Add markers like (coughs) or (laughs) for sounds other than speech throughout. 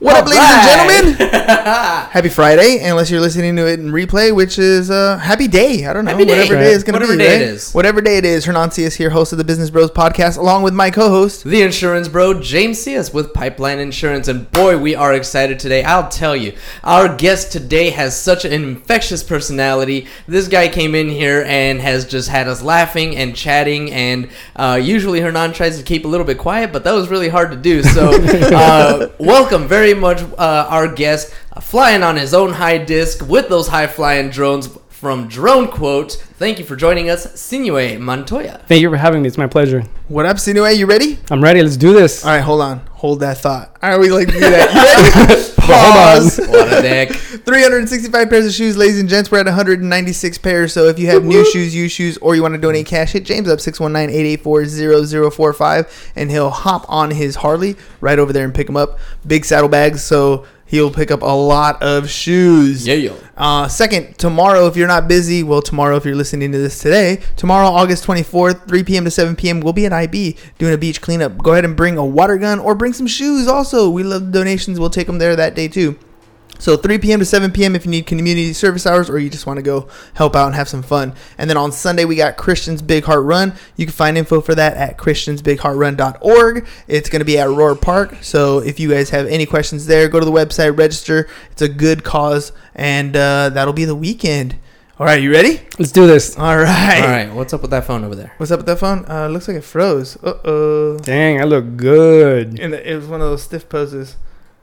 What up, ladies and gentlemen? happy Friday, unless you're listening to it in replay, which is uh, happy day. I don't know, Happy day. whatever day is going to be. Whatever day right? it is. Whatever day it is. Hernan Cias here, host of the Business Bros podcast, along with my co-host. The insurance bro, James Cias with Pipeline Insurance. And boy, we are excited today. I'll tell you, our guest today has such an infectious personality. This guy came in here and has just had us laughing and chatting. And uh, usually Hernan tries to keep a little bit quiet, but that was really hard to do. So, (laughs) uh, welcome very much, uh, our guest, uh, flying on his own high disc with those high flying drones from Drone Quote. Thank you for joining us, Sinue Montoya. Thank you for having me. It's my pleasure. What up, Sinue? You ready? I'm ready. Let's do this. All right, hold on. Hold that thought. All right, we like to do that. You ready? (laughs) Pause. What a dick. 365 pairs of shoes, ladies and gents. We're at 196 pairs. So if you have new shoes, used shoes, or you want to donate cash, hit James up 619-884-0045 and he'll hop on his Harley right over there and pick them up. Big saddlebags, so he'll pick up a lot of shoes. Yeah, yo. Uh, second, tomorrow, if you're not busy, well, tomorrow, if you're listening to this today, tomorrow, August 24th, 3 p.m. to 7 p.m., we'll be at IB doing a beach cleanup. Go ahead and bring a water gun or bring some shoes also. We love donations. We'll take them there that day too. So 3 p.m. to 7 p.m. if you need community service hours or you just want to go help out and have some fun. And then on Sunday we got Christian's Big Heart Run. You can find info for that at christiansbigheartrun.org. It's going to be at Rohr Park. So if you guys have any questions there, go to the website, register. It's a good cause, and uh, that'll be the weekend. All right, you ready? Let's do this. All right. All right, what's up with that phone over there? What's up with that phone? Uh, looks like it froze. Uh oh. Dang, I look good. And it was one of those stiff poses.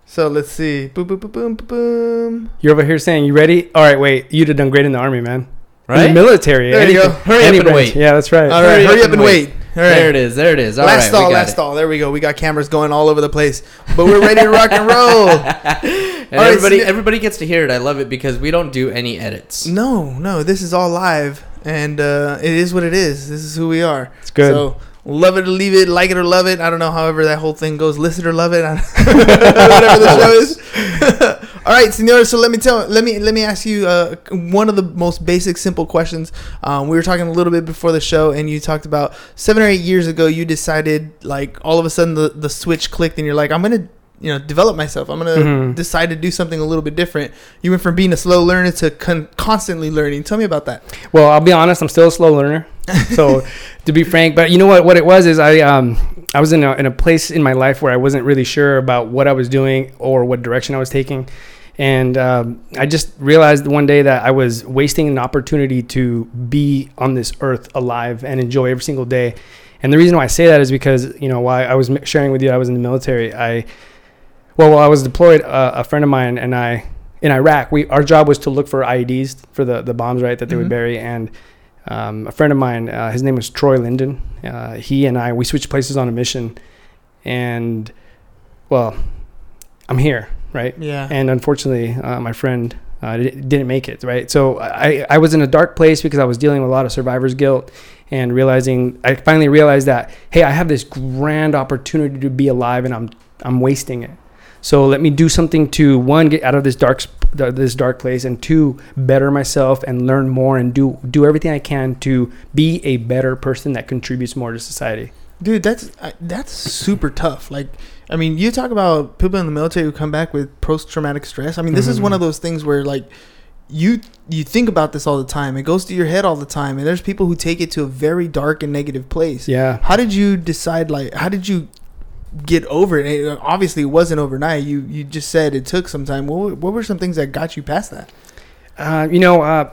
So let's see. Boom, boom, boom, boom, boom, boom. You're over here saying you ready? All right, wait. You'd have done great in the army, man. In Right? the military. There you go. Hurry up and branch. wait. Yeah, that's right. All right, hurry, up and wait. All right. There it is. There it is. All last right, stall, we got last it. stall. There we go. We got cameras going all over the place, but we're ready to rock and (laughs) roll. And All right, everybody, so- everybody gets to hear it. I love it because we don't do any edits. No, no, this is all live, and uh, it is what it is. This is who we are. It's good. So love it or leave it, like it or love it. I don't know. However, that whole thing goes. Listen or love it. (laughs) (laughs) Whatever the show is. (laughs) all right, senor. So let me tell. Let me let me ask you uh, one of the most basic, simple questions. Um, we were talking a little bit before the show, and you talked about seven or eight years ago. You decided, like, all of a sudden the the switch clicked, and you're like, I'm gonna. You know, develop myself. I'm gonna Mhm. decide to do something a little bit different. You went from being a slow learner to con- constantly learning. Tell me about that. Well, I'll be honest. I'm still a slow learner. So, to be frank, but you know what? What it was is I um I was in a in a place in my life where I wasn't really sure about what I was doing or what direction I was taking, and um, I just realized one day that I was wasting an opportunity to be on this earth alive and enjoy every single day. And the reason why I say that is because you know why I was sharing with you I was in the military. I well, while I was deployed, uh, a friend of mine and I in Iraq, we our job was to look for IEDs for the the bombs, right, that they Mhm. would bury. And um, a friend of mine, uh, his name was Troy Linden. Uh, he and I we switched places on a mission, and well, I'm here, right? Yeah. And unfortunately, uh, my friend uh, didn't make it, right? So I, I was in a dark place because I was dealing with a lot of survivor's guilt and realizing, I finally realized that, hey, I have this grand opportunity to be alive and I'm, I'm wasting it. So let me do something to one, get out of this dark, this dark place and two, better myself and learn more and do, do everything I can to be a better person that contributes more to society. dude that's that's super tough like i mean you talk about people in the military who come back with post-traumatic stress i mean this is Mhm. one of those things where like you you think about this all the time it goes to your head all the time and there's people who take it to a very dark and negative place Yeah. how did you decide like how did you get over it It- obviously it wasn't overnight you you just said it took some time what, what were some things that got you past that Uh, you know, uh,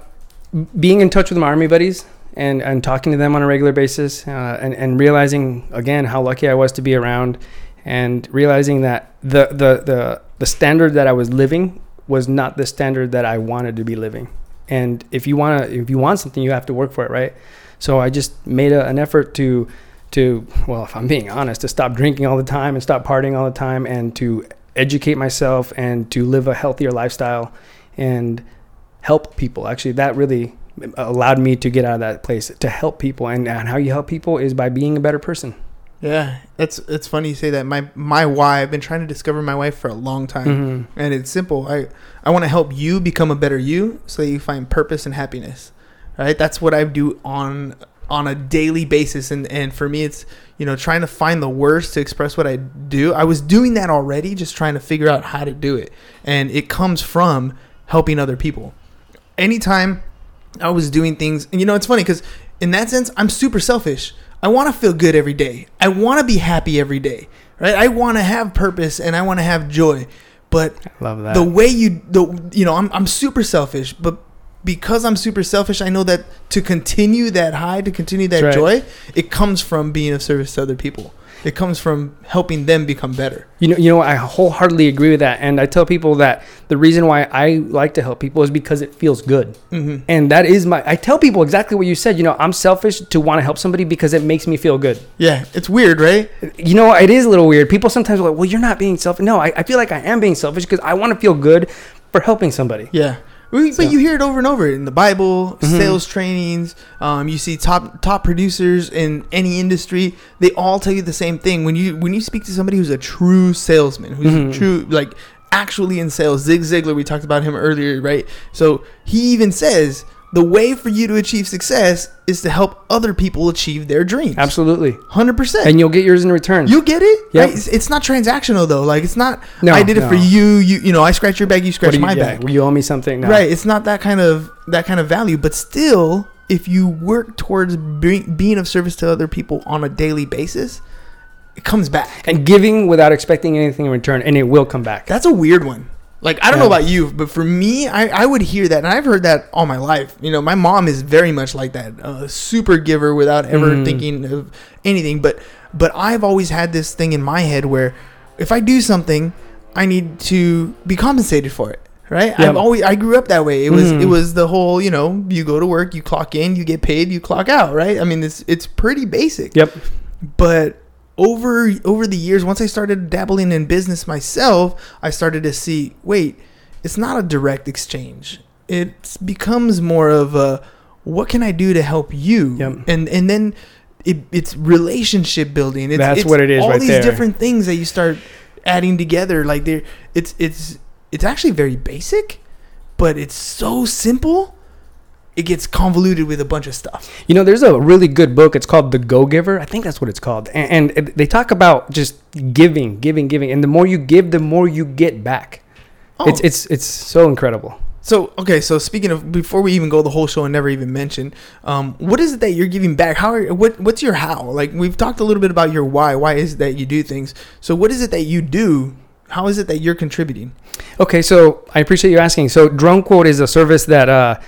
being in touch with my army buddies and, and talking to them on a regular basis uh, and, and realizing again how lucky I was to be around and realizing that the, the, the, the standard that I was living was not the standard that I wanted to be living. And if you want to, if you want something, you have to work for it, right? So I just made a, an effort to, to, well, if I'm being honest, to stop drinking all the time and stop partying all the time and to educate myself and to live a healthier lifestyle and help people. Actually, that really allowed me to get out of that place to help people. And, and how you help people is by being a better person. Yeah, it's it's funny you say that. My my why. I've been trying to discover my why for a long time, Mhm. and it's simple. I I want to help you become a better you, so that you find purpose and happiness. Right. That's what I do on on a daily basis, and and for me, it's you know trying to find the words to express what I do. I was doing that already, just trying to figure out how to do it, and it comes from helping other people. Anytime I was doing things, and you know, it's funny because in that sense, I'm super selfish. I want to feel good every day. I want to be happy every day, right? I want to have purpose and I want to have joy. But Love that. the way you, the you know, I'm I'm super selfish, but because I'm super selfish, I know that to continue that high, to continue that right. joy, it comes from being of service to other people. It comes from helping them become better. You know, you know, I wholeheartedly agree with that, and I tell people that the reason why I like to help people is because it feels good, Mhm. and that is my. I tell people exactly what you said. You know, I'm selfish to want to help somebody because it makes me feel good. Yeah, it's weird, right? You know, it is a little weird. People sometimes are like, "Well, you're not being selfish." No, I, I feel like I am being selfish because I want to feel good for helping somebody. Yeah. We- So- But you hear it over and over in the Bible, Mhm. sales trainings. Um, you see top top producers in any industry. They all tell you the same thing. When you when you speak to somebody who's a true salesman, who's Mhm. a true like actually in sales, Zig Ziglar. We talked about him earlier, right? So he even says the way for you to achieve success is to help other people achieve their dreams. Absolutely, hundred percent. and you'll get yours in return. You get it? Yep. Right? It's, it's not transactional though. Like it's not. No, I did it for you. You you know I scratch your back. You scratch you, my yeah, back. you owe me something. No. Right. It's not that kind of that kind of value, but still, if you work towards being, being of service to other people on a daily basis, it comes back. and giving without expecting anything in return, and it will come back. That's a weird one. Like I don't Yeah. know about you, but for me, I, I would hear that, and I've heard that all my life. You know, my mom is very much like that, a super giver without ever Mhm. thinking of anything. But but I've always had this thing in my head where if I do something, I need to be compensated for it. Right? Yeah. I've always I grew up that way. It was Mhm. it was the whole you know you go to work, you clock in, you get paid, you clock out. Right? I mean it's it's pretty basic Yep. but over over the years once i started dabbling in business myself i started to see wait it's not a direct exchange it becomes more of a what can i do to help you Yep. and and then it, it's relationship building it's, That's it's what it is all right these there. different things that you start adding together like they're it's it's it's actually very basic but it's so simple it gets convoluted with a bunch of stuff You know, there's a really good book. It's called The Go Giver. I think that's what it's called. And, and they talk about just giving, giving, giving, and the more you give, the more you get back. Oh. It's it's it's so incredible. So okay, so speaking of before we even go the whole show and never even mention, um, what is it that you're giving back? How are what what's your how? Like we've talked a little bit about your why. Why is it that you do things? So what is it that you do? How is it that you're contributing? Okay, so I appreciate you asking. So Drone Quote is a service that, uh,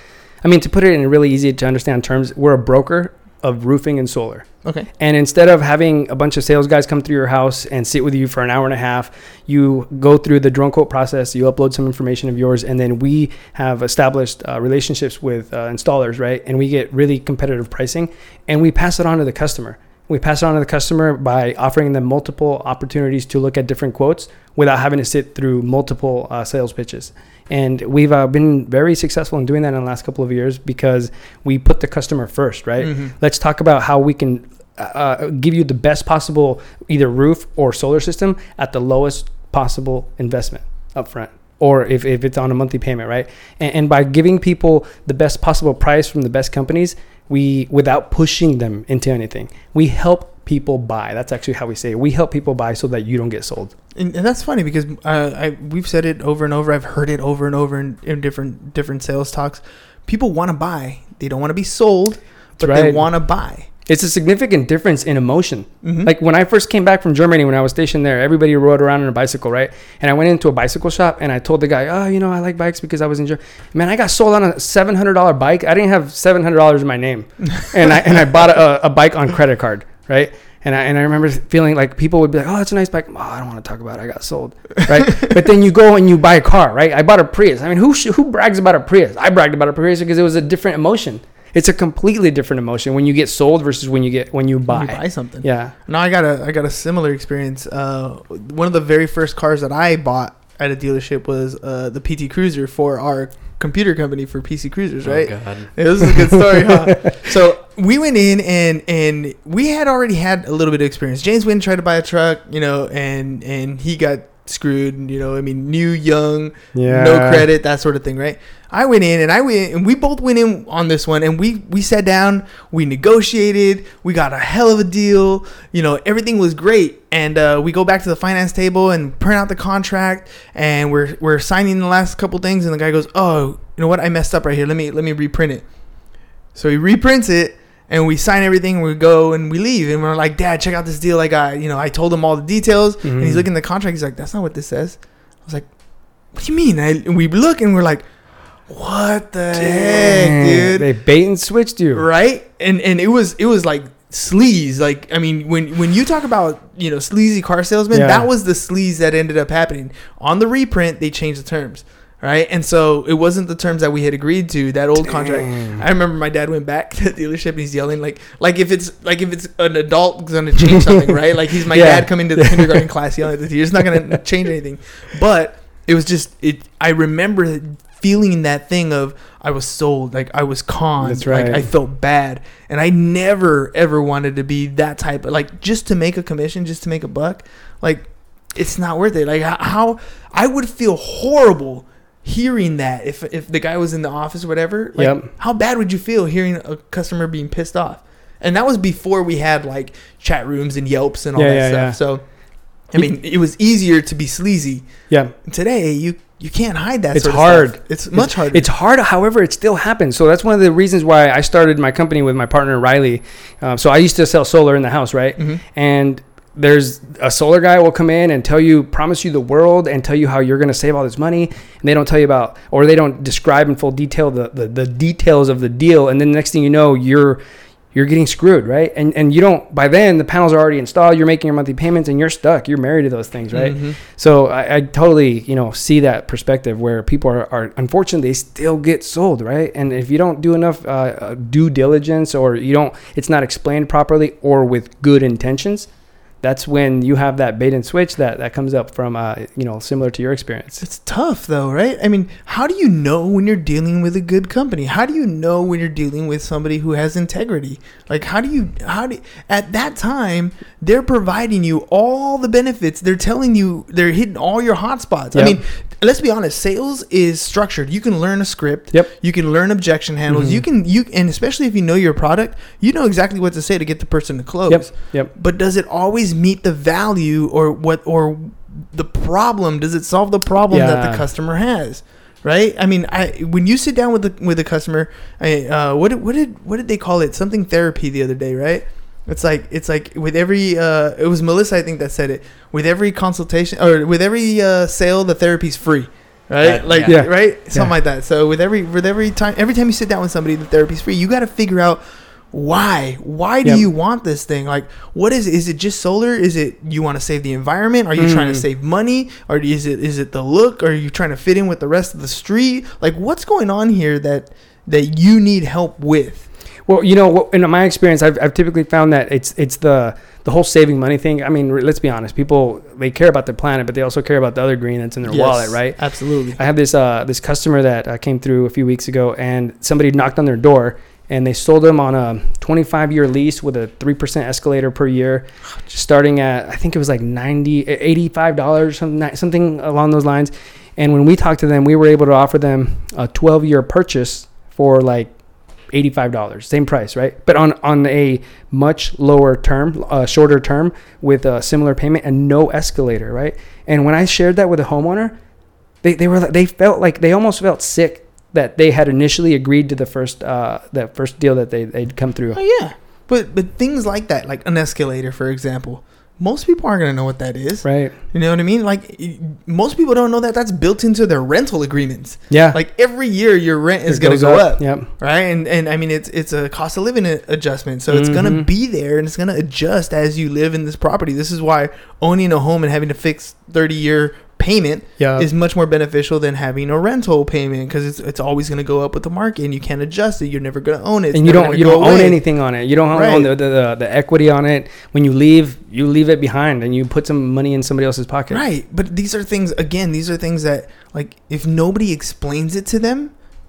I mean, to put it in really easy to understand terms, we're a broker of roofing and solar. Okay. And instead of having a bunch of sales guys come through your house and sit with you for an hour and a half, you go through the drone quote process, you upload some information of yours, and then we have established uh, relationships with uh, installers, right? And we get really competitive pricing and we pass it on to the customer. We pass it on to the customer by offering them multiple opportunities to look at different quotes without having to sit through multiple uh, sales pitches. And we've uh, been very successful in doing that in the last couple of years because we put the customer first, right? Mhm. Let's talk about how we can uh, give you the best possible either roof or solar system at the lowest possible investment upfront or if, if it's on a monthly payment right and, and by giving people the best possible price from the best companies we without pushing them into anything we help people buy that's actually how we say it we help people buy so that you don't get sold And, and that's funny because uh, I we've said it over and over. I've heard it over and over in, in different different sales talks. People want to buy. They don't want to be sold, but they want to buy. It's a significant difference in emotion. Mhm. Like when I first came back from Germany, when I was stationed there, everybody rode around on a bicycle, right? And I went into a bicycle shop and I told the guy, "Oh, you know, I like bikes because I was in Germany." Man, I got sold on a seven hundred dollar bike. I didn't have seven hundred dollars in my name, (laughs) and I and I bought a, a bike on credit card, right? And I, and I remember feeling like people would be like, "Oh, that's a nice bike." Oh, I don't want to talk about it. I got sold, right? (laughs) but then you go and you buy a car, right? I bought a Prius. I mean, who sh- who brags about a Prius? I bragged about a Prius because it was a different emotion. It's a completely different emotion when you get sold versus when you get when you buy. When you buy something. Yeah. No, I got a I got a similar experience. Uh, one of the very first cars that I bought at a dealership was uh, the PT Cruiser for our computer company for PC Cruisers, oh, right? Oh, God. Yeah, (laughs) this is a good story, huh? (laughs) So we went in and and we had already had a little bit of experience. James went and tried to buy a truck, you know, and and he got screwed. You know, I mean, new, young, Yeah. no credit, that sort of thing, right? I went in and I went and we both went in on this one and we we sat down, we negotiated, we got a hell of a deal, you know, everything was great. And uh, we go back to the finance table and print out the contract and we're we're signing the last couple things and the guy goes, "Oh, you know what? I messed up right here. Let me let me reprint it." So he reprints it and we sign everything. We go and we leave and we're like, "Dad, check out this deal like I. You know, I told him all the details and he's Mhm. looking at the contract. He's like, "That's not what this says." I was like, "What do you mean?" I, and we look and we're like, "What the heck, dude?" They bait and switched you. right? And and it was it was like sleaze. Like I mean, when when you talk about you know sleazy car salesman Yeah. that was the sleaze that ended up happening on the reprint. They changed the terms. Right, and so it wasn't the terms that we had agreed to. That old contract. I remember my dad went back (laughs) to the dealership and he's yelling like, like if it's like if it's an adult gonna change something, (laughs) right? Like he's my Yeah. dad coming to the (laughs) kindergarten class yelling at the teacher. It's not gonna change anything. But it was just it. I remember feeling that thing of I was sold, like I was conned, That's like right. I felt bad, and I never ever wanted to be that type of like just to make a commission, just to make a buck, like it's not worth it. Like how I would feel horrible hearing that if if the guy was in the office or whatever. Like, Yep. How bad would you feel hearing a customer being pissed off? And that was before we had like chat rooms and Yelps and all Yeah, that yeah, stuff. yeah. So, I mean, it was easier to be sleazy. Yeah. Today, you you can't hide that. It's sort of hard. It's much harder. It's hard, however, it still happens. So that's one of the reasons why I started my company with my partner Riley. Um, so I used to sell solar in the house, right? Mhm. And there's a solar guy will come in and tell you, promise you the world, and tell you how you're going to save all this money, and they don't tell you about, or they don't describe in full detail the, the, the details of the deal, and then the next thing you know, you're you're getting screwed, right? And and you don't. By then, the panels are already installed. You're making your monthly payments, and you're stuck. You're married to those things, right? Mhm. So I, I totally, you know, see that perspective where people are, are unfortunately they still get sold, right? And if you don't do enough uh, uh, due diligence or you don't, it's not explained properly or with good intentions, that's when you have that bait and switch that that comes up from, uh, you know, similar to your experience. It's tough though, right? I mean, how do you know when you're dealing with a good company? How do you know when you're dealing with somebody who has integrity? Like how do you how do at that time they're providing you all the benefits. They're telling you they're hitting all your hot spots. I mean, let's be honest, sales is structured. You can learn a script. Yep. You can learn objection handles. Mhm. You can you and especially if you know your product, you know exactly what to say to get the person to close Yep. Yep. but does it always meet the value or what or the problem does it solve the problem that the customer has right i mean i when you sit down with the with the customer I, uh, what did, what did what did they call it something therapy the other day right it's like it's like with every uh, it was melissa i think that said it. With every consultation or with every uh, sale the therapy's free right? That- like yeah. right? Something Yeah. like that. So with every with every time every time you sit down with somebody the therapy's free. You got to figure out why. Why do Yep. you want this thing? Like what is it is it just solar? Is it you want to save the environment? Are you trying to Mm. save money? Or is it is it the look? Are you trying to fit in with the rest of the street? Like what's going on here that that you need help with Well, you know, in my experience, I've, I've typically found that it's it's the the whole saving money thing. I mean, let's be honest, people they care about their planet, but they also care about the other green that's in their Yes, wallet, right? absolutely I have this uh, this customer that uh, came through a few weeks ago, and somebody knocked on their door, and they sold them on a 25 year lease with a three percent escalator per year, starting at I think it was like 90 85 dollars something something along those lines. And when we talked to them, we were able to offer them a 12 year purchase for like eighty-five dollars, same price, right? But on on a much lower term, uh, shorter term, with a similar payment and no escalator, right? And when I shared that with a homeowner, they they were they felt like they almost felt sick that they had initially agreed to the first uh that first deal that they they'd come through. oh yeah But but things like that, like an escalator, for example, most people aren't gonna know what that is. Right. You know what I mean? Like most people don't know that that's built into their rental agreements. Yeah. Like every year, your rent is gonna go up. Yep. right? And and I mean it's it's a cost of living adjustment, so it's gonna Mhm. be there and it's gonna adjust as you live in this property. This is why owning a home and having to fix thirty year payment Yeah. is much more beneficial than having a rental payment because it's it's always gonna go up with the market and you can't adjust it. You're never gonna own it. It's and you don't you don't own anything on it. You don't own the, the, the the equity on it. When you leave, you leave it behind, and you put some money in somebody else's pocket. Right, but these are things again. These are things that like if nobody explains it to them,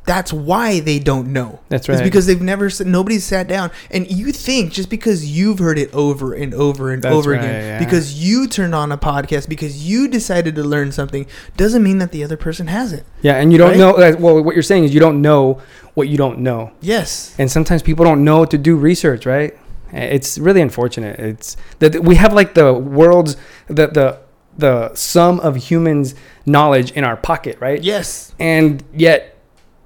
that's why they don't know. That's right. It's because they've never nobody's sat down and you think just because you've heard it over and over and That's over right, again yeah. because you turned on a podcast because you decided to learn something doesn't mean that the other person hasn't. Yeah, and you don't Right? know. Well, what you're saying is you don't know what you don't know, Yes. and sometimes people don't know to do research. Right? It's really unfortunate. It's that we have like the world's the the the sum of humans' knowledge in our pocket, right? Yes. and yet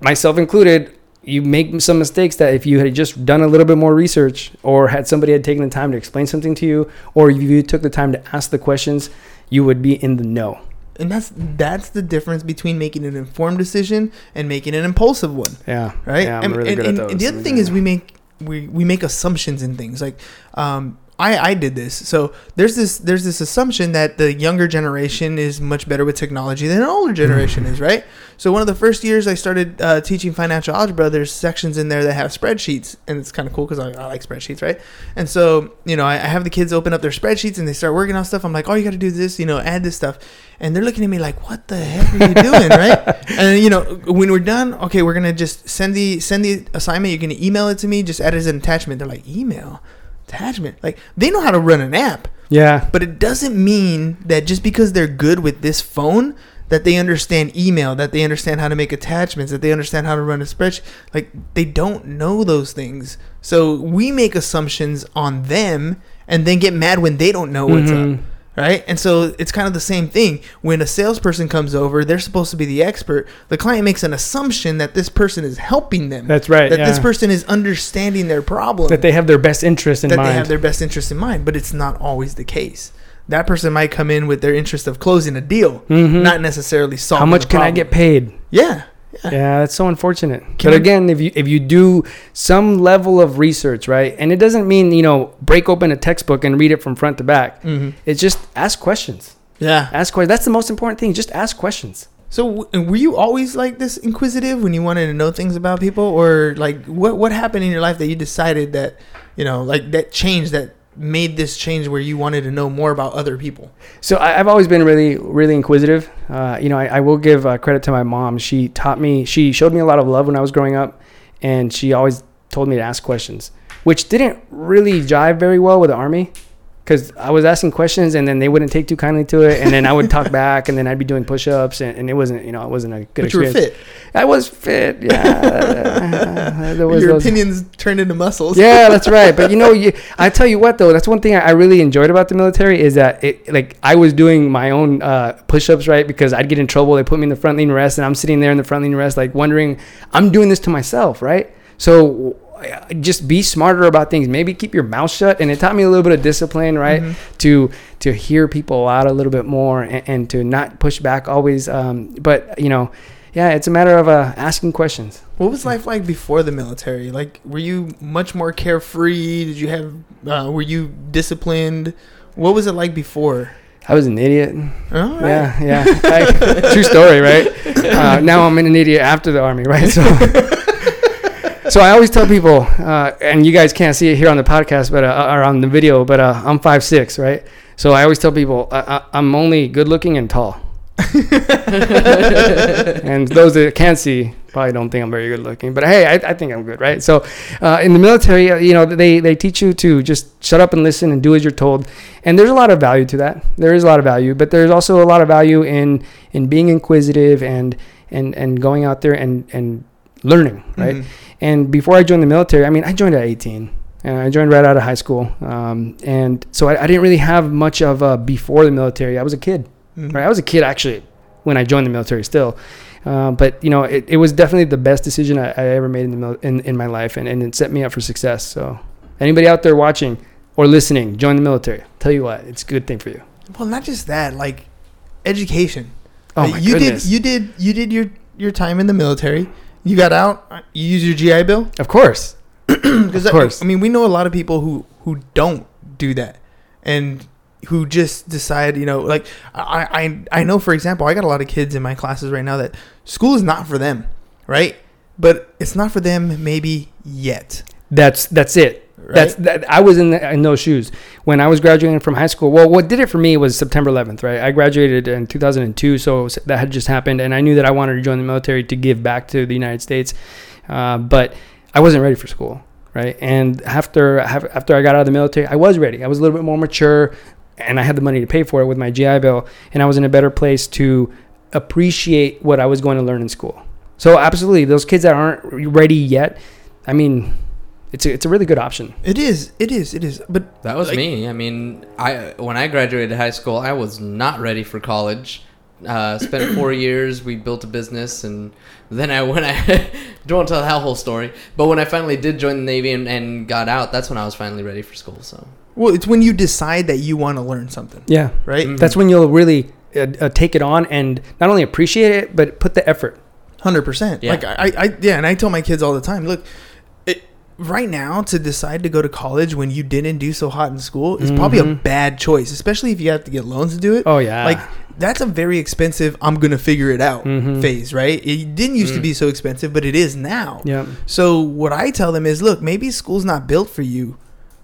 myself included you make some mistakes that if you had just done a little bit more research or had somebody had taken the time to explain something to you or you took the time to ask the questions you would be in the know And that's that's the difference between making an informed decision and making an impulsive one. yeah right? yeah i'm and, really and- good at those and the other thing is we make we, we make assumptions in things like um, I, I did this. So there's this there's this assumption that the younger generation is much better with technology than an older generation is right? So one of the first years i started uh, teaching financial algebra there's sections in there that have spreadsheets and it's kind of cool because I, I like spreadsheets right? And so you know I, I have the kids open up their spreadsheets and they start working on stuff. I'm like oh you got to do this you know add this stuff. And they're looking at me like what the heck are you doing? (laughs) Right? And you know when we're done okay we're gonna just send the send the assignment. You're gonna email it to me. Just add it as an attachment. They're like email attachment. Like they know how to run an app. Yeah. But it doesn't mean that just because they're good with this phone that they understand email that they understand how to make attachments that they understand how to run a spreadsheet like they don't know those things. So we make assumptions on them and then get mad when they don't know what's Mhm. up right? And so it's kind of the same thing. When a salesperson comes over they're supposed to be the expert. The client makes an assumption that this person is helping them. That's right that this person is understanding their problem. That they have their best interest in that mind. That they have their best interest in mind, but it's not always the case. That person might come in with their interest of closing a deal, Mhm. not necessarily solving. how much can i get paid? Yeah, yeah, that's so unfortunate. Can but again if you if you do some level of research right and it doesn't mean you know break open a textbook and read it from front to back. Mhm. it's just ask questions. Yeah. ask questions that's the most important thing just ask questions. So, were you always like this inquisitive when you wanted to know things about people, or like what what happened in your life that you decided that you know, like that change that made this change where you wanted to know more about other people? So I, I've always been really, really inquisitive. Uh, you know, I, I will give uh, credit to my mom. She taught me, she showed me a lot of love when I was growing up, and she always told me to ask questions, which didn't really jive very well with the army. Because I was asking questions and then they wouldn't take too kindly to it, and then I would talk (laughs) back, and then I'd be doing push-ups, and, and it wasn't, you know, it wasn't a good But you were fit. I was fit, yeah. (laughs) Your those- opinions turned into muscles. yeah, that's (laughs) right. But you know, you, I tell you what though, that's one thing I I really enjoyed about the military is that it like I was doing my own uh, push-ups right because I'd get in trouble. They put me in the front lean rest, and I'm sitting there in the front lean rest, like wondering, I'm doing this to myself, right? So just be smarter about things. Maybe keep your mouth shut. And it taught me a little bit of discipline, right? To to hear people out a little bit more and, and to not push back always. Um, but you know, yeah, it's a matter of uh, asking questions. What was life like before the military? Like, were you much more carefree? Did you have, uh, were you disciplined? What was it like before? I was an idiot. Right. Yeah, yeah. (laughs) True story, right? Uh, now I'm an idiot after the army, right? So, (laughs) so I always tell people, uh, and you guys can't see it here on the podcast, but uh, or on the video, but uh, I'm five six, right? So I always tell people I, I'm only good looking and tall. (laughs) and those that can't see probably don't think I'm very good looking, but hey, I, I think I'm good, right? So, uh, in the military, uh, you know, they they teach you to just shut up and listen and do as you're told, and there's a lot of value to that. There is a lot of value, but there's also a lot of value in in being inquisitive and and and going out there and and learning, right? Mhm. And before I joined the military, I mean, I joined at 18. And I joined right out of high school, um, and so I, I didn't really have much of a before the military. I was a kid, Mhm. right? I was a kid actually when I joined the military still. Uh, but you know, it, it was definitely the best decision I, I ever made in the mil- in, in my life, and, and it set me up for success. So Anybody out there watching or listening, join the military. Tell you what, it's a good thing for you. Well, not just that, like education. Oh my you goodness. did you did you did your your time in the military. You got out. You use your GI Bill. of course. (clears throat) Of course. I mean, we know a lot of people who who don't do that, and who just decide, you know, like I I I know for example, I got a lot of kids in my classes right now that school is not for them, right? But it's not for them maybe yet. That's that's it. Right? That's that. I was in the, in those shoes when I was graduating from high school. Well, what did it for me was September 11th, right? I graduated in 2002, so that had just happened, and I knew that I wanted to join the military to give back to the United States, uh, but I wasn't ready for school, right? And after after I got out of the military, I was ready. I was a little bit more mature, and I had the money to pay for it with my GI Bill, and I was in a better place to appreciate what I was going to learn in school. So absolutely, those kids that aren't ready yet, I mean, it's a, it's a really good option. It is. It is. It is. But That was Like- me. I mean, I when I graduated high school, I was not ready for college. Uh, spent (coughs) four years. We built a business, and then I (laughs) when I don't want to tell the whole story, but when I finally did join the Navy and, and got out, that's when I was finally ready for school. So well, it's when you decide that you want to learn something, Yeah, right? Mhm. that's when you'll really uh, uh, take it on and not only appreciate it, but put the effort. Hundred percent. Yeah. Like I, I, yeah, and I tell my kids all the time, look, it, right now to decide to go to college when you didn't do so hot in school is probably a Mhm. bad choice, especially if you have to get loans to do it. Oh yeah, Like that's a very expensive. I'm gonna figure it out Mhm. phase, right? It didn't used to Mm. be so expensive, but it is now. yeah, So what I tell them is, look, maybe school's not built for you,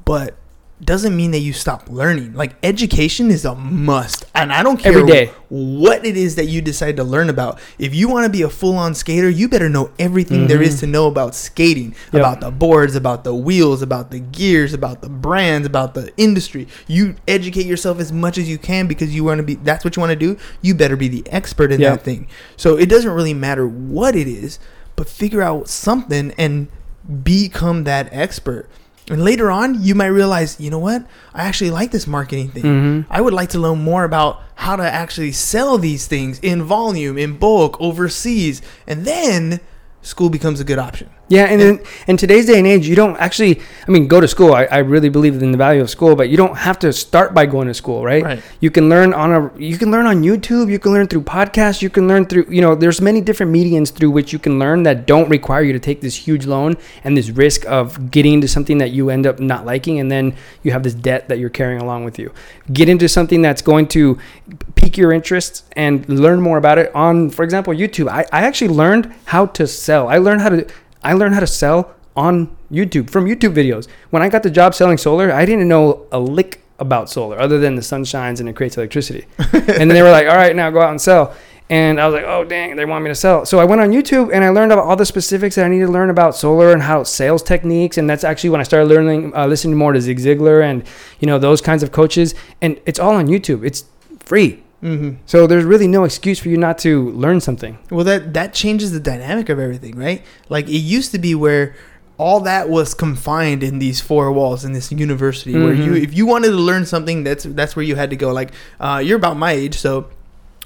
but doesn't mean that you stop learning. Like education is a must, and I don't care Every day. what it is that you decide to learn about. If you want to be a full-on skater, you better know everything there is Mhm. to know about skating, Yep. about the boards, about the wheels, about the gears, about the brands, about the industry. You educate yourself as much as you can because you want to be. That's what you want to do. You better be the expert in Yep. that thing. So it doesn't really matter what it is, but figure out something and become that expert. And later on, you might realize, you know what? I actually like this marketing thing. Mhm. I would like to learn more about how to actually sell these things in volume, in bulk, overseas. And then school becomes a good option. Yeah, and in, in today's day and age, you don't actually. I mean, go to school. I, I really believe in the value of school, but you don't have to start by going to school, right? Right. You can learn on a. You can learn on YouTube. You can learn through podcasts. You can learn through. You know, there's many different mediums through which you can learn that don't require you to take this huge loan and this risk of getting into something that you end up not liking, and then you have this debt that you're carrying along with you. Get into something that's going to pique your interest and learn more about it on, for example, YouTube. I, I actually learned how to sell. I learned how to I learned how to sell on YouTube from YouTube videos. When I got the job selling solar, I didn't know a lick about solar other than the sun shines and it creates electricity. (laughs) and then they were like, "All right, now go out and sell." And I was like, "Oh dang, they want me to sell." So I went on YouTube and I learned about all the specifics that I needed to learn about solar and how sales techniques. And that's actually when I started learning, uh, listening more to Zig Ziglar and you know those kinds of coaches. And it's all on YouTube. It's free. Mm-hmm. So there's really no excuse for you not to learn something. Well, that that changes the dynamic of everything, right? Like it used to be where all that was confined in these four walls in this university, where you, Mhm. if you wanted to learn something, that's that's where you had to go. Like uh, you're about my age, so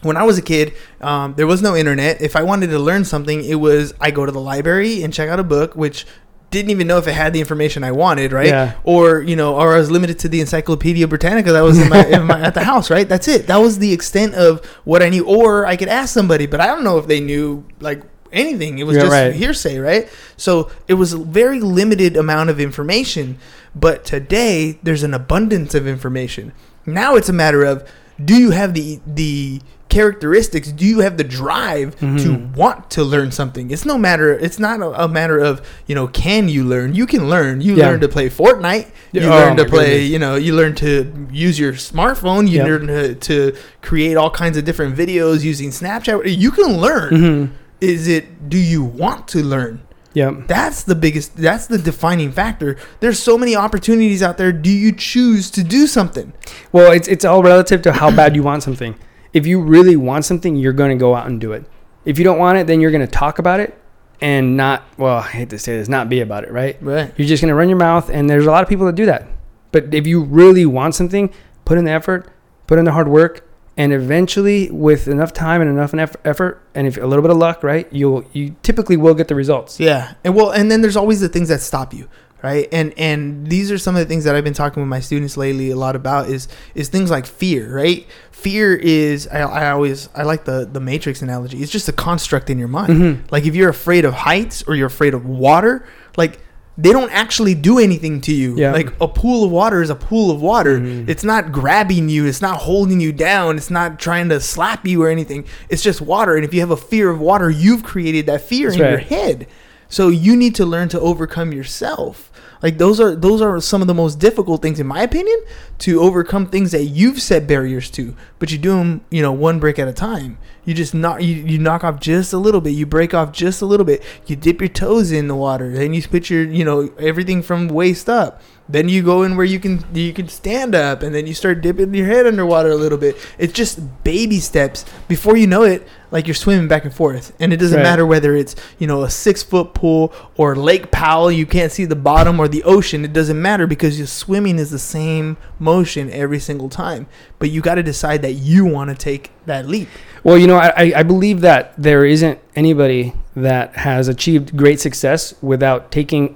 when I was a kid, um, there was no internet. If I wanted to learn something, it was I go to the library and check out a book, which didn't even know if it had the information I wanted, right? Yeah. Or you know, or I was limited to the Encyclopedia Britannica that was in my, in my, at the house, right? That's it. That was the extent of what I knew. Or I could ask somebody, but I don't know if they knew like anything. It was Yeah, just right. hearsay, right? So it was a very limited amount of information. But today there's an abundance of information. Now it's a matter of do you have the the characteristics do you have the drive to Mhm. want to learn something it's no matter it's not a, a matter of you know can you learn you can learn you Yeah. learn to play fortnite you Yeah, learn oh to play goodness. you know you learn to use your smartphone you Yep. learn to, to create all kinds of different videos using snapchat you can learn Mm-hmm. is it do you want to learn Yep. that's the biggest that's the defining factor there's so many opportunities out there do you choose to do something Well, it's it's all relative to how bad you want something. If you really want something, you're going to go out and do it. If you don't want it, then you're going to talk about it and not. Well, I hate to say this, not be about it, right? right You're just going to run your mouth, and there's a lot of people that do that. But if you really want something, put in the effort, put in the hard work, and eventually, with enough time and enough effort, and if a little bit of luck, right, you'll you typically will get the results. yeah and well and then there's always the things that stop you right? And and these are some of the things that I've been talking with my students lately a lot about is is things like fear, right? Fear is I, I always I like the the matrix analogy. It's just a construct in your mind. Mhm. Like if you're afraid of heights or you're afraid of water, like they don't actually do anything to you. Yeah. Like a pool of water is a pool of water. Mhm. It's not grabbing you, it's not holding you down, it's not trying to slap you or anything. It's just water. And if you have a fear of water, you've created that fear That's in your head. So you need to learn to overcome yourself. Like those are those are some of the most difficult things in my opinion to overcome things that you've set barriers to, but you do them, you know, one brick at a time. You just knock you, you knock off just a little bit, you break off just a little bit. You dip your toes in the water, then you put your, you know, everything from waist up. Then you go in where you can you can stand up, and then you start dipping your head underwater a little bit. It's just baby steps. Before you know it, like you're swimming back and forth, and it doesn't Right. matter whether it's you know a six foot pool or Lake Powell, you can't see the bottom, or the ocean. It doesn't matter because your swimming is the same motion every single time. But you got to decide that you want to take that leap. Well, you know, I, I- I believe that there isn't anybody that has achieved great success without taking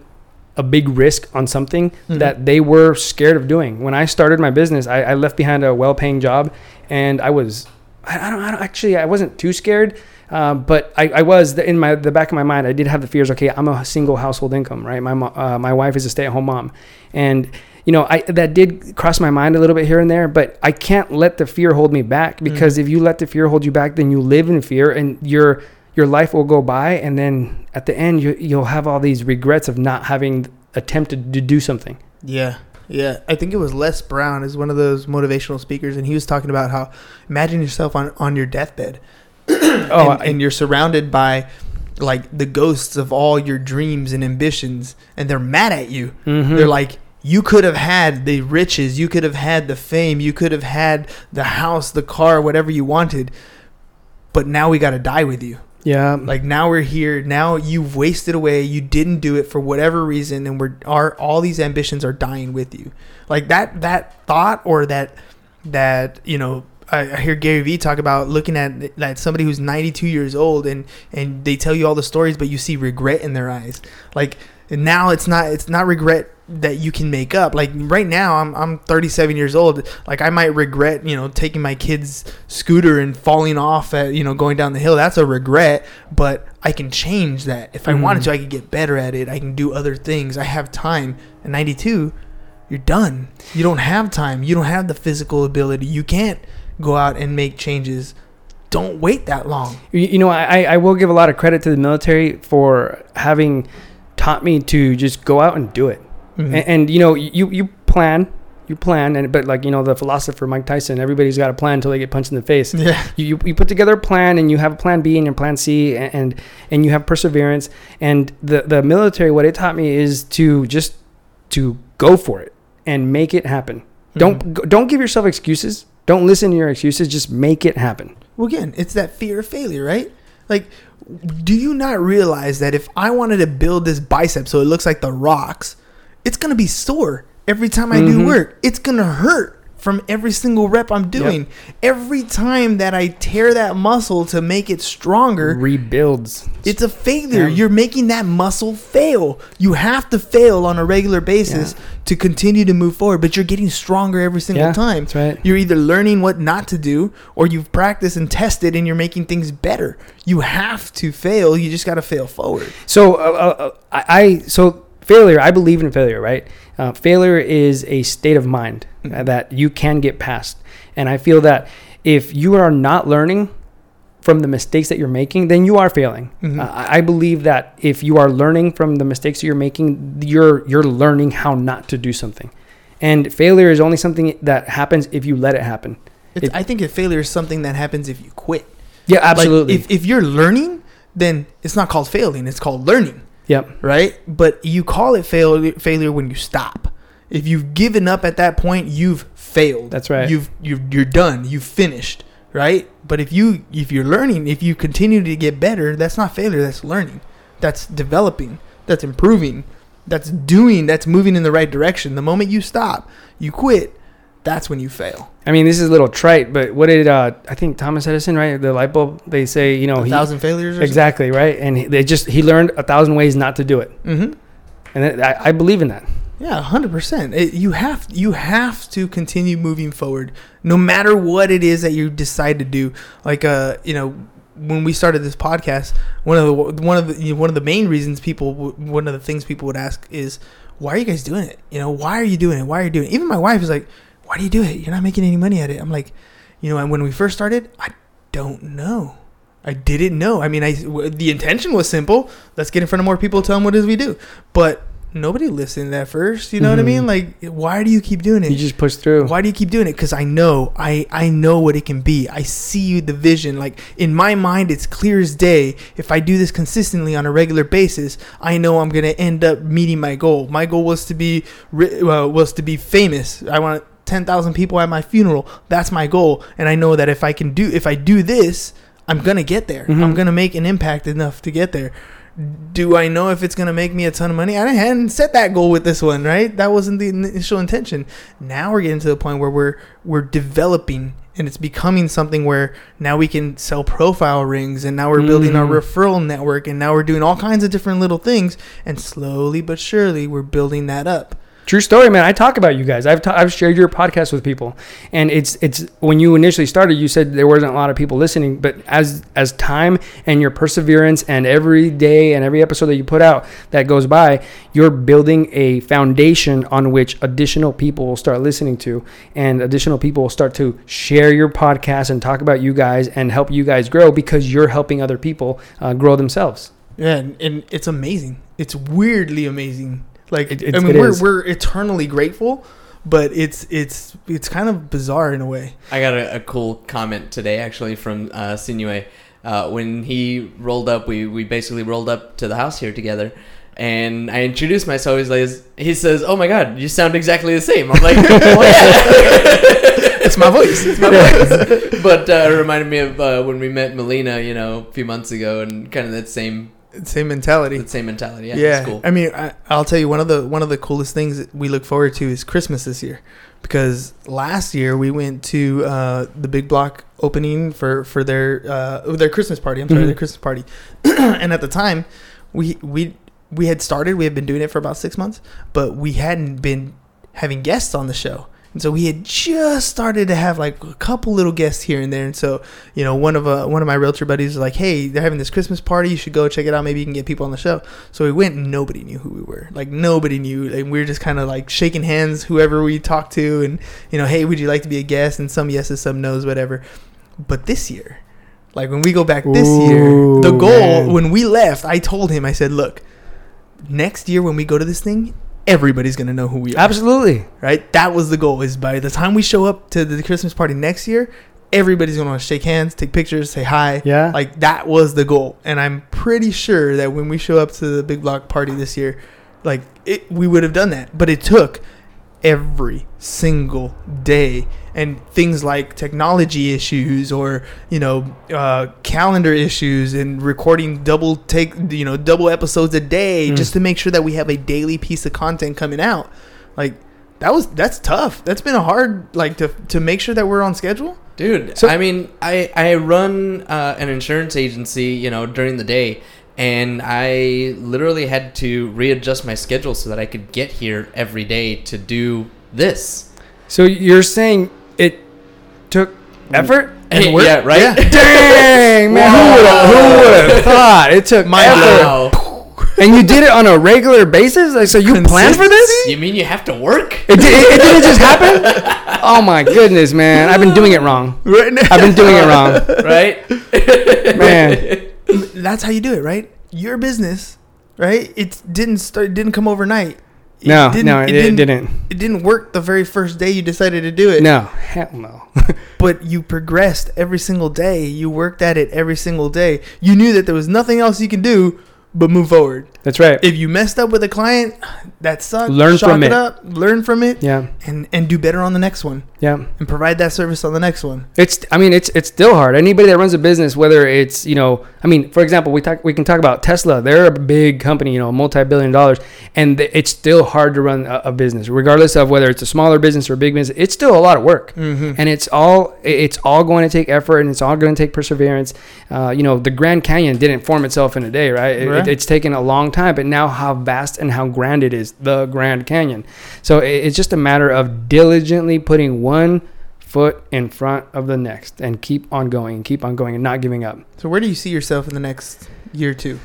a big risk on something Mhm. that they were scared of doing. When I started my business, I, I left behind a well-paying job, and I was, I, I don't, I don't actually, I wasn't too scared, uh, but I, I was in my the back of my mind. I did have the fears. Okay, I'm a single household income, right? My uh, my wife is a stay-at-home mom, and you know, I that did cross my mind a little bit here and there, but I can't let the fear hold me back because if you let the fear hold you back, then you live in fear and your your life will go by, and then at the end you you'll have all these regrets of not having attempted to do something. Yeah. Yeah, I think it was Les Brown is one of those motivational speakers, and he was talking about how imagine yourself on on your deathbed, (clears throat) Oh, and, I- and you're surrounded by like the ghosts of all your dreams and ambitions, and they're mad at you. Mhm. They're like, you could have had the riches, you could have had the fame, you could have had the house, the car, whatever you wanted, but now we got to die with you. Yeah, Like now we're here. Now you've wasted away. You didn't do it for whatever reason, and we're our all these ambitions are dying with you. Like that that thought or that that you know. I I hear Gary Vee talk about looking at like somebody who's 92 years old and and they tell you all the stories, but you see regret in their eyes. Like now it's not it's not regret that you can make up. Like right now, I'm I'm 37 years old. Like I might regret, you know, taking my kid's scooter and falling off at, you know, going down the hill. That's a regret, but I can change that. If I wanted Mhm. to, I could get better at it. I can do other things. I have time. At 92, you're done. You don't have time. You don't have the physical ability. You can't go out and make changes. Don't wait that long. You, you know, I, I will give a lot of credit to the military for having taught me to just go out and do it. Mhm. And, and you know, you you plan, you plan, and but like you know, the philosopher Mike Tyson, everybody's got a plan until they get punched in the face. yeah. You, you, you put together a plan and you have a plan B and your plan C and, and and you have perseverance and the the military what it taught me is to just to go for it and make it happen. Don't don't give yourself excuses. Don't listen to your excuses. Just make it happen. Well, again, it's that fear of failure, right? Like, do you not realize that if I wanted to build this bicep so it looks like the rocks, it's gonna be sore every time I do Mhm. work. It's gonna hurt from every single rep I'm doing. Every time that I tear that muscle to make it stronger, Rebuilds. it's a failure. Yeah. You're making that muscle fail. You have to fail on a regular basis to continue to move forward, but you're getting stronger every single Yeah, time. that's right. You're either learning what not to do or you've practiced and tested and you're making things better. You have to fail. You just got to fail forward. So uh, uh, I, I so failure. I believe in failure. Right. Uh, failure is a state of mind uh, that you can get past, and I feel that if you are not learning from the mistakes that you're making, then you are failing. Mhm. Uh, I believe that if you are learning from the mistakes that you're making, you're you're learning how not to do something. And failure is only something that happens if you let it happen. I think a failure is something that happens if you quit. Yeah, Like, absolutely. if, if you're learning, then it's not called failing, it's called learning. Yep. right? But you call it failure failure when you stop. If you've given up at that point, you've failed. That's right. You've you've you're done. You've finished, right? But if you if you're learning, if you continue to get better, that's not failure. That's learning. That's developing. That's improving. That's doing. That's moving in the right direction. The moment you stop, you quit. That's when you fail. I mean, this is a little trite, but what did uh, I think Thomas Edison, right? The light bulb. They say, you know, A he, thousand failures. Or exactly right, and they just he learned a thousand ways not to do it. Mm-hmm. and I, I believe in that. Yeah, hundred percent. You have you have to continue moving forward, no matter what it is that you decide to do. Like, uh, you know, when we started this podcast, one of the one of the you know, one of the main reasons people one of the things people would ask is, why are you guys doing it? You know, why are you doing it? Why are you doing it? Even my wife is like, why do you do it? You're not making any money at it. I'm like, you know, and when we first started, I don't know. I didn't know. I mean, I w- the intention was simple. Let's get in front of more people, tell them what it is we do. But nobody listened at first. You know what I mean? Like, why do you keep doing it? You just push through. Why do you keep doing it? Because I know, I I know what it can be. I see you the vision. Like in my mind, it's clear as day. If I do this consistently on a regular basis, I know I'm gonna end up meeting my goal. My goal was to be ri- uh, was to be famous. I want ten thousand people at my funeral. That's my goal, and I know that if I can do if I do this, I'm gonna get there. Mhm. I'm gonna make an impact enough to get there. Do I know if it's gonna make me a ton of money? I hadn't set that goal with this one, right? That wasn't the initial intention. Now we're getting to the point where we're we're developing and it's becoming something where now we can sell profile rings and now we're building our Mhm. referral network and now we're doing all kinds of different little things and slowly but surely we're building that up. True story, man. I talk about you guys. I've, ta- I've shared your podcast with people, and it's it's when you initially started, you said there wasn't a lot of people listening, but as as time and your perseverance and every day and every episode that you put out that goes by, you're building a foundation on which additional people will start listening to, and additional people will start to share your podcast and talk about you guys and help you guys grow because you're helping other people uh, grow themselves. Yeah, and, and it's amazing. It's weirdly amazing. Like It- it- I mean, it we're is. we're eternally grateful, but it's it's it's kind of bizarre in a way. I got a, a cool comment today actually from uh, Sinue. Uh, when he rolled up, we, we basically rolled up to the house here together. And I introduced myself. He's like, he says, "Oh my God, you sound exactly the same." I'm like, "Well, (laughs) yeah." (laughs) It's my voice. It's my voice. (laughs) but uh, it reminded me of uh, when we met Melina, you know, a few months ago, and kind of that same Same mentality. The same mentality. Yeah, yeah, it's cool. I mean, I, I'll tell you one of the one of the coolest things that we look forward to is Christmas this year, because last year we went to uh, the Big Block opening for for their uh, their Christmas party. I'm sorry, Mhm. their Christmas party, (clears throat) and at the time, we we we had started. We had been doing it for about six months, but we hadn't been having guests on the show. And so we had just started to have like a couple little guests here and there. And so, you know, one of uh, one of my realtor buddies was like, "Hey, they're having this Christmas party. You should go check it out. Maybe you can get people on the show." So we went. and Nobody knew who we were. Like nobody knew. And we were just kind of like shaking hands, whoever we talked to, and you know, "Hey, would you like to be a guest?" And some yeses, some nos, whatever. But this year, like when we go back this year, the goal man. when we left, I told him, I said, "Look, next year when we go to this thing." Everybody's gonna know who we are Absolutely. right? That was the goal. Is by the time we show up to the Christmas party next year, everybody's gonna shake hands, take pictures, say hi. Yeah. Like that was the goal, and I'm pretty sure that when we show up to the big block party this year, like it, we would have done that. But it took every single day and things like technology issues or you know uh, calendar issues and recording double take you know double episodes a day Mm. just to make sure that we have a daily piece of content coming out like that was that's tough that's been a hard like to to make sure that we're on schedule Dude, So- I mean, I I run uh, an insurance agency, you know, during the day, and I literally had to readjust my schedule so that I could get here every day to do this. So you're saying it took effort and Hey, work? yeah, right. Yeah. Dang, man, who would have who would have thought it took My effort? Wow. (laughs) And you did it on a regular basis? Like so you planned for this? You mean you have to work? It, did, it, it didn't just happen? (laughs) Oh my goodness, man. I've been doing it wrong. right Now. I've been doing it wrong. right? (laughs) Man. that's how you do it right your business right it didn't start didn't come overnight It No, no, it, didn't, didn't. it didn't work the very first day you decided to do it No, hell no. (laughs) but you progressed every single day. You worked at it every single day. You knew that there was nothing else you can do but move forward. That's right. If you messed up with a client, that sucks. Learn Chalk from it. up, learn from it, Yeah, and and do better on the next one, yeah. and provide that service on the next one. It's. I mean, it's it's still hard. Anybody that runs a business, whether it's you know, I mean, for example, we talk we can talk about Tesla. They're a big company, you know, multi-billion dollars, and it's still hard to run a, a business, regardless of whether it's a smaller business or a big business. It's still a lot of work, Mm-hmm. and it's all it's all going to take effort, and it's all going to take perseverance. Uh, you know, the Grand Canyon didn't form itself in a day, right? It, Right. It, it's taken a long time, but now how vast and how grand it is, the Grand Canyon. So it, it's just a matter of diligently putting one foot in front of the next and keep on going and keep on going and not giving up. So where do you see yourself in the next year or two?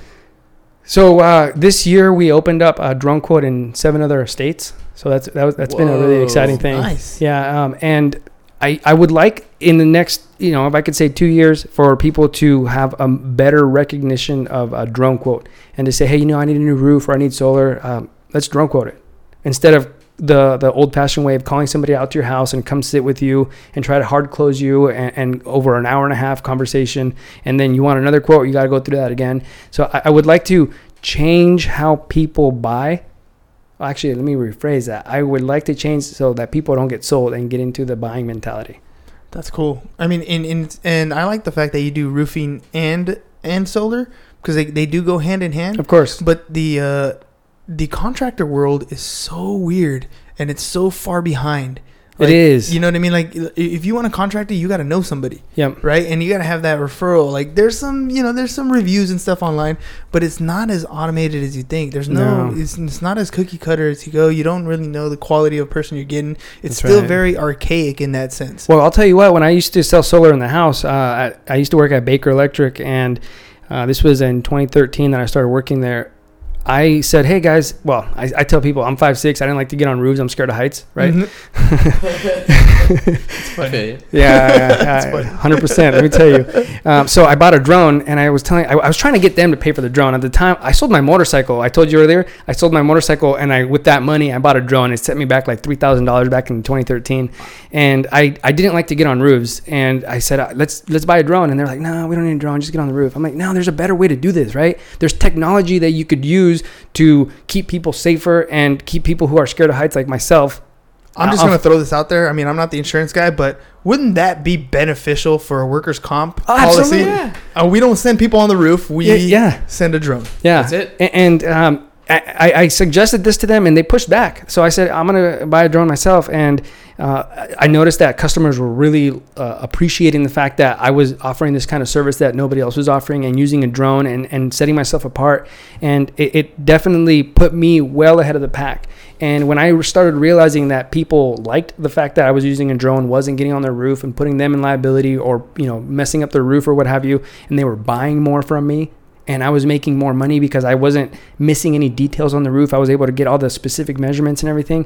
So uh, this year we opened up a drone quote in seven other states. So that's that was, that's been a really exciting thing. Nice. Yeah, um, and I I would like in the next you know if I could say two years for people to have a better recognition of a drone quote and to say hey you know I need a new roof or I need solar um, let's drone quote it. Instead of the the old fashioned way of calling somebody out to your house and come sit with you and try to hard close you and, and over an hour and a half conversation and then you want another quote you got to go through that again. So I, I would like to change how people buy. Actually let me rephrase that. I would like to change so that people don't get sold and get into the buying mentality That's cool. I mean, in, in and I like the fact that you do roofing and and solar because they, they do go hand in hand. of course But the uh, the contractor world is so weird and it's so far behind. It is. You know what I mean? Like if you want a contractor, you got to know somebody, Yep. right? And you got to have that referral. Like there's some, you know, there's some reviews and stuff online, but it's not as automated as you think. There's no, No. It's, it's not as cookie cutter as you go. You don't really know the quality of person you're getting. It's That's still right. very archaic in that sense. Well, I'll tell you what. When I used to sell solar in the house, uh, I, I used to work at Baker Electric, and uh, this was in 2013 that I started working there. I said, "Hey guys, well, I, I tell people I'm 5'6". I didn't like to get on roofs. I'm scared of heights, right? Mhm. I feel you. Yeah, (laughs) hundred percent. Let me tell you. (laughs) Um, so I bought a drone, and I was telling, I, I was trying to get them to pay for the drone. At the time, I sold my motorcycle. I told you earlier, I sold my motorcycle, and I with that money, I bought a drone. It set me back like three thousand dollars back in 2013, and I, I didn't like to get on roofs, and I said, uh, let's let's buy a drone, and they're like, no, we don't need a drone, just get on the roof. I'm like, no, there's a better way to do this, right? There's technology that you could use to keep people safer and keep people who are scared of heights like myself. I'm just I'll- gonna throw this out there. I mean, I'm not the insurance guy, but wouldn't that be beneficial for a workers' comp Oh, policy? absolutely, yeah. Uh, we don't send people on the roof. We Yeah, yeah. send a drone. Yeah, That's it. A- And um, I, I- I suggested this to them, and they pushed back. So I said, I'm gonna buy a drone myself, and uh, I noticed that customers were really uh, appreciating the fact that I was offering this kind of service that nobody else was offering, and using a drone and, and setting myself apart. And it, it definitely put me well ahead of the pack. And when I started realizing that people liked the fact that I was using a drone, wasn't getting on their roof and putting them in liability, or you know messing up their roof or what have you, and they were buying more from me, and I was making more money because I wasn't missing any details on the roof. I was able to get all the specific measurements and everything.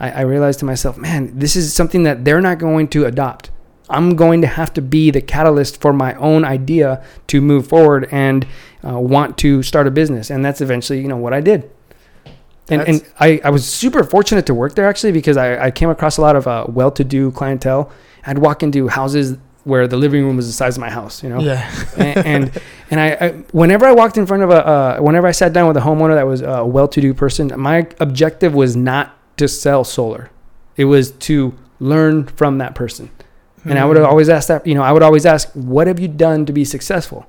I, I realized to myself, man, this is something that they're not going to adopt. I'm going to have to be the catalyst for my own idea to move forward and uh, want to start a business, and that's eventually, you know, what I did. And, and I, I was super fortunate to work there actually because I, I came across a lot of uh, well-to-do clientele. I'd walk into houses where the living room was the size of my house, you know Yeah. and and, (laughs) and I, I whenever I walked in front of a uh, whenever I sat down with a homeowner that was a well-to-do person, my objective was not to sell solar. It was to learn from that person. And I would Hmm. always ask that, you know, I would always ask, what have you done to be successful?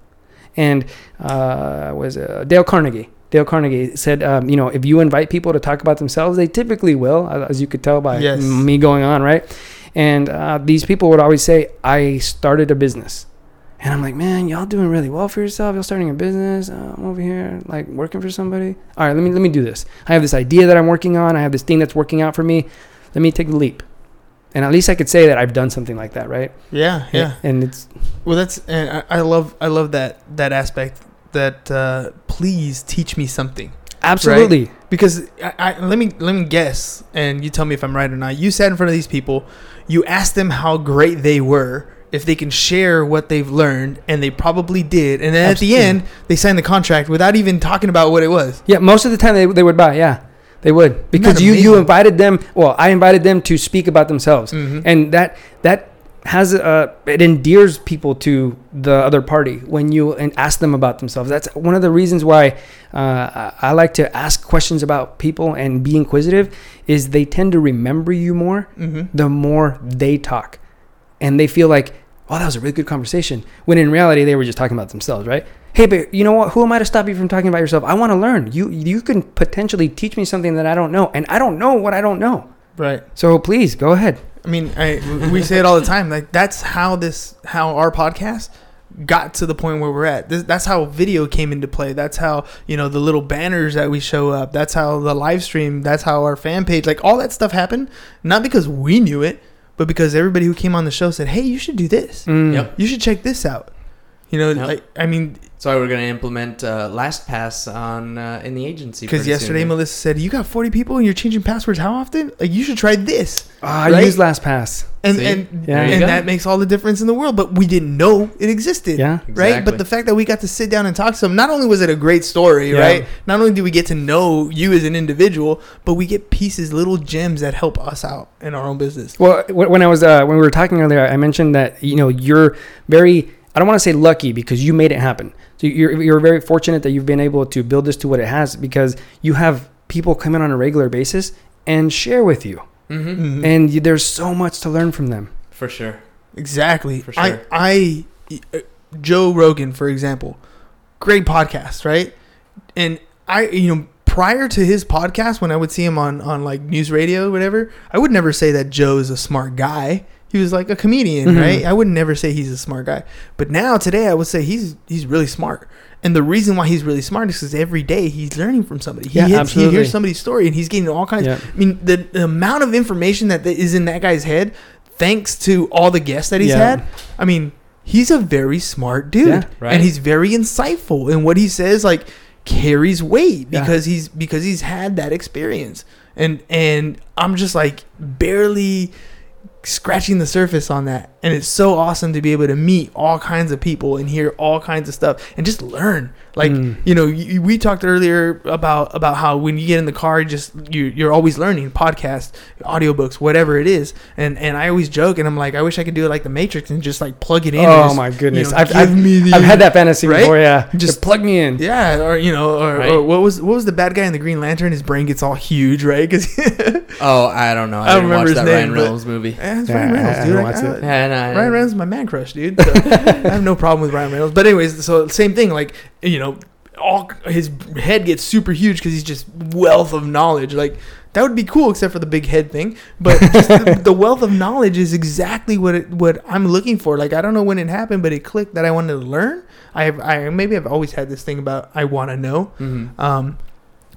And uh, was uh, Dale Carnegie. Dale Carnegie said, um, you know, if you invite people to talk about themselves, they typically will, as you could tell by Yes. me going on, right? And uh, these people would always say, I started a business. And I'm like, man, y'all doing really well for yourself. Y'all starting a business. Uh, I'm over here like working for somebody. All right, let me let me do this. I have this idea that I'm working on. I have this thing that's working out for me. Let me take the leap. And at least I could say that I've done something like that, right? Yeah. Yeah. And it's Well, that's and I, I love I love that that aspect. That uh, please teach me something. absolutely because I, I, let me let me guess, and you tell me if I'm right or not. You sat in front of these people, you asked them how great they were, if they can share what they've learned, and they probably did. And then at the end, they signed the contract without even talking about what it was. yeah. Most of the time they, they would buy. Yeah, they would because you you invited them. Well, I invited them to speak about themselves, Mhm. and that that has uh it endears people to the other party when you and ask them about themselves. That's one of the reasons why uh, I like to ask questions about people and be inquisitive. Is they tend to remember you more Mhm. the more they talk, and they feel like, oh, that was a really good conversation. When in reality, they were just talking about themselves, right? Hey, but you know what? Who am I to stop you from talking about yourself? I want to learn. You you can potentially teach me something that I don't know, and I don't know what I don't know. Right. So please go ahead. I mean, I, we say it all the time. Like that's how this, how our podcast got to the point where we're at. This, that's how video came into play. That's how you know the little banners that we show up. That's how the live stream. That's how our fan page. Like all that stuff happened, not because we knew it, but because everybody who came on the show said, "Hey, you should do this. Mm. Yep. You should check this out." You know, Yep. like I mean, So we're gonna implement uh, LastPass on uh, in the agency. because yesterday soon. Melissa said, "You got 40 people and you're changing passwords how often? Like you should try this." Ah, I use LastPass. And See? and Yeah. And that makes all the difference in the world. But we didn't know it existed. Yeah. Right. But the fact that we got to sit down and talk to them, not only was it a great story, Yeah. right? Not only do we get to know you as an individual, but we get pieces, little gems that help us out in our own business. Well, wh- when I was uh, when we were talking earlier, I mentioned that you know you're very I don't want to say lucky because you made it happen. So you're you're very fortunate that you've been able to build this to what it has because you have people come in on a regular basis and share with you, Mhm. Mhm. and you, there's so much to learn from them. for sure. Exactly. For sure. I, uh, Joe Rogan, for example, great podcast, right? And I, you know, prior to his podcast, when I would see him on on like news radio, whatever, I would never say that Joe is a smart guy. He was like a comedian, Mhm. right? I would never say he's a smart guy. But now today, I would say he's he's really smart. And the reason why he's really smart is because every day he's learning from somebody. He, Yeah, hits, he hears somebody's story and he's getting all kinds. Yeah. I mean, the, the amount of information that is in that guy's head, thanks to all the guests that he's Yeah. had. I mean, he's a very smart dude, Yeah. Right. and he's very insightful, and what he says like carries weight because he's because he's had that experience, and and I'm just like barely scratching the surface on that and it's so awesome to be able to meet all kinds of people and hear all kinds of stuff and just learn like Mm. you know you, we talked earlier about about how when you get in the car you just you you're always learning podcasts audiobooks whatever it is and and i always joke and i'm like i wish i could do it like the matrix and just like plug it in Oh just, my you goodness, know, I've, I've, the- I've had that fantasy right? before. Yeah, Just- just plug me in. yeah, or you know, or, Right. or what was what was the bad guy in the Green Lantern? His brain gets all huge, right? (laughs) Because Oh, I don't know. I, I don't didn't remember watch his that name, Ryan Reynolds movie. Yeah, it's Yeah, Ryan Reynolds, dude. don't I- watch I- it. Yeah, no, Ryan Reynolds is my man crush, dude. So, I have no problem with Ryan Reynolds. But anyways, so same thing. Like you know, all his head gets super huge because he's just wealth of knowledge. Like that would be cool, except for the big head thing. But just the, (laughs) the wealth of knowledge is exactly what it, what I'm looking for. Like I don't know when it happened, but it clicked that I wanted to learn. I have, I maybe I've always had this thing about I want to know. Mhm. Um,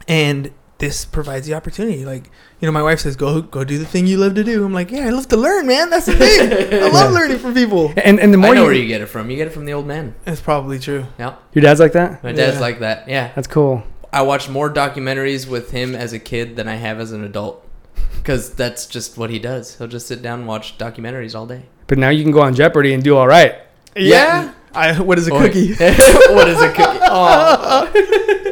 and this provides the opportunity. Like, you know, my wife says, "Go, go do the thing you love to do." I'm like, "Yeah, I love to learn, man. That's the (laughs) thing. I love learning from people." And and the I more know you, where you get it from. You get it from the old man. That's probably true. Yeah, your dad's like that. my dad's Yeah. like that. Yeah, That's cool. I watched more documentaries with him as a kid than I have as an adult. Because that's just what he does. He'll just sit down and watch documentaries all day. But now you can go on Jeopardy and do all right. Yeah. I, what is a Oh, cookie? (laughs) what is a cookie? (laughs) Oh,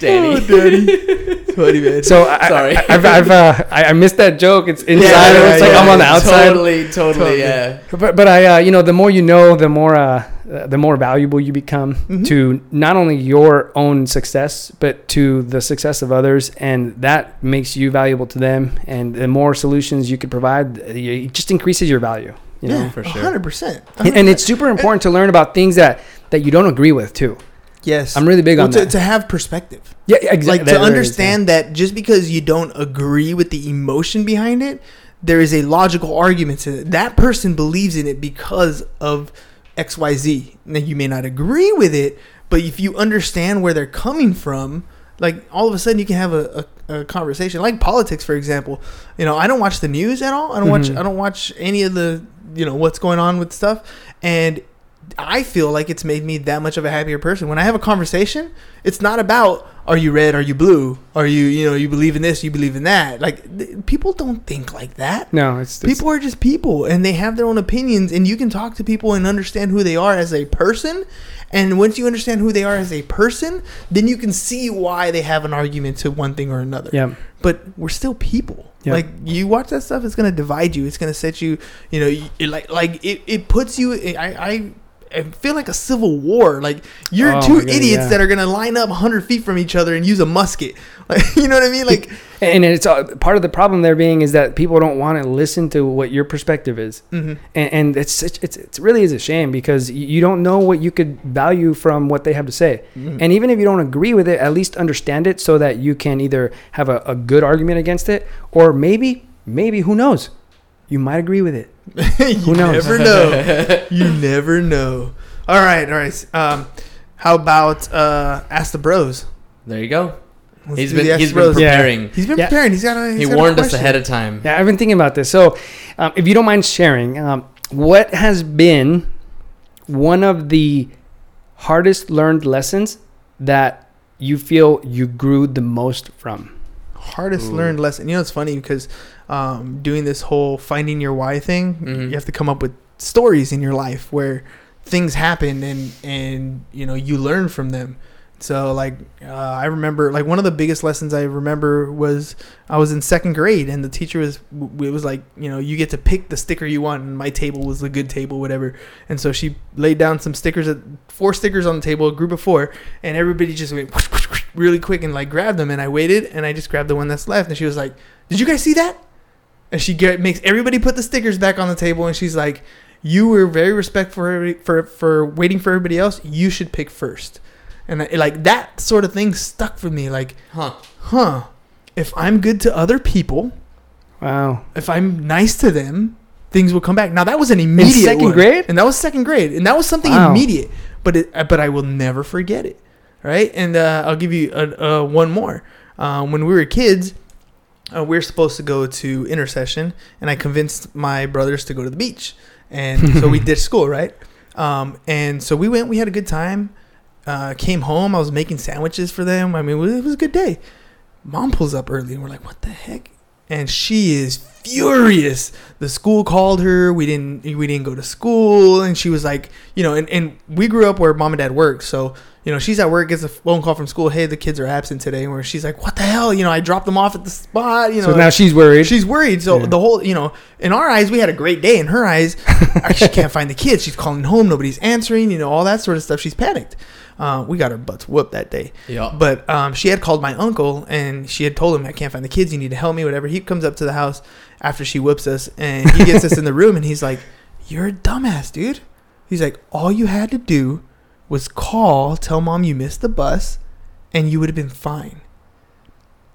Danny. Oh, daddy. Funny (laughs) man. So I, Sorry. I, I've, I've uh, I, I missed that joke. It's inside. yeah, it's like yeah, I'm on the outside. Totally, totally, Totally. yeah. But but I uh, you know the more you know, the more uh, the more valuable you become Mhm. to not only your own success but to the success of others, and that makes you valuable to them. And the more solutions you could provide, uh, it just increases your value. You know. yeah, for sure. hundred percent. And and it's super important to learn about things that, that you don't agree with too. Yes. I'm really big well, on to, that. to have perspective. yeah, exactly. like to understand that just because you don't agree with the emotion behind it there is a logical argument to it that person believes in it because of xyz now you may not agree with it but if you understand where they're coming from like all of a sudden you can have a, a, a conversation like politics for example you know i don't watch the news at all i don't watch Mhm. i don't watch any of the you know what's going on with stuff and I feel like it's made me that much of a happier person. When I have a conversation, it's not about are you red, are you blue, are you you know you believe in this, you believe in that. Like th- people don't think like that. No, it's, it's People are just people, and they have their own opinions. And you can talk to people and understand who they are as a person. And once you understand who they are as a person, then you can see why they have an argument to one thing or another yeah. but we're still people. Yeah. Like you watch that stuff, it's gonna divide you. It's gonna set you. You know, you, it like like it, it puts you. I I. I feel like a civil war. Like you're Oh two God, idiots yeah. that are gonna line up 100 feet from each other and use a musket. (laughs) Like you know what I mean? Like And it's uh, part of the problem there being is that people don't want to listen to what your perspective is, mhm. and, and it's such, it's it really is a shame because you don't know what you could value from what they have to say, Mhm. and even if you don't agree with it, at least understand it so that you can either have a, a good argument against it, or maybe maybe who knows, you might agree with it. (laughs) you Who knows? never (laughs) know. you never know. All right, all right. Um, how about uh, ask the bros? There you go. Let's He's do been the Ask he's the been Bros. Yeah. preparing. He's been Yeah. preparing. He's got a. He he's got a warned us question. ahead of time. Yeah, I've been thinking about this. So, um, if you don't mind sharing, um, what has been one of the hardest learned lessons that you feel you grew the most from? hardest Ooh. learned lesson. You know, it's funny because um, doing this whole finding your why thing, Mhm. you have to come up with stories in your life where things happen and and you know you learn from them. So like uh, I remember like one of the biggest lessons I remember was I was in second grade and the teacher was it was like you know you get to pick the sticker you want and my table was the good table whatever and so she laid down some stickers at four stickers on the table a group of four and everybody just went (laughs) really quick and like grabbed them and I waited and I just grabbed the one that's left and she was like did you guys see that and she get, makes everybody put the stickers back on the table and she's like you were very respectful for for for waiting for everybody else you should pick first and I, like that sort of thing stuck with me like Huh. huh if i'm good to other people Wow. if i'm nice to them things will come back now that was an immediate second one. grade? and that was second grade and that was something Wow. immediate but it uh, but i will never forget it right and uh, i'll give you a, uh, one more um, when we were kids uh, we are supposed to go to intersession and i convinced my brothers to go to the beach. And so we (laughs) ditched school right? Um, and so we went we had a good time. Uh, came home i was making sandwiches for them. I mean it was, it was a good day. Mom pulls up early and we're like what the heck? And she is furious. The school called her. We didn't we didn't go to school. And she was like you know and, and we grew up where mom and dad worked. So you know she's at work gets a phone call from school hey the kids are absent today where she's like what the hell you know i dropped them off at the spot you know so now she's worried. She's worried. So Yeah. the whole, you know, in our eyes, we had a great day. In her eyes, she can't find the kids. She's calling home. Nobody's answering. You know, all that sort of stuff. She's panicked. Uh, we got our butts whooped that day. Yeah. But um, she had called my uncle and she had told him, I can't find the kids. You need to help me, whatever. He comes up to the house after she whoops us and he gets us in the room and he's like, You're a dumbass, dude. He's like, All you had to do was call, tell mom you missed the bus, and you would have been fine.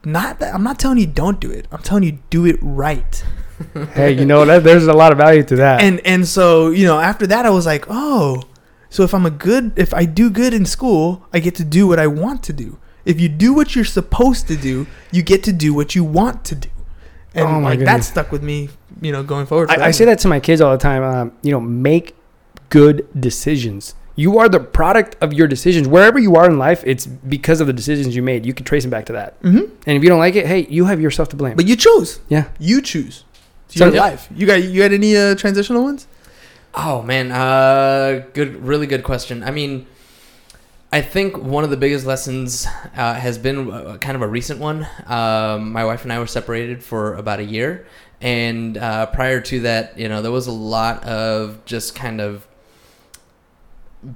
Not that I'm not telling you don't do it. I'm telling you do it right. (laughs) hey, you know that there's a lot of value to that. And and so, you know, after that I was like, "Oh, so if I'm a good if I do good in school, I get to do what I want to do. If you do what you're supposed to do, you get to do what you want to do." And Oh my like that stuck with me, you know, going forward. I, I say that to my kids all the time. Um, you know, make good decisions. You are the product of your decisions. Wherever you are in life, it's because of the decisions you made. You can trace them back to that. hmm And if you don't like it, hey, you have yourself to blame. But you chose. yeah. You choose. It's So- your life. You got you had any uh, transitional ones? Oh man, uh, good, really good question. I mean, I think one of the biggest lessons uh, has been uh, kind of a recent one. Um, my wife and I were separated for about a year, and uh, prior to that, you know, there was a lot of just kind of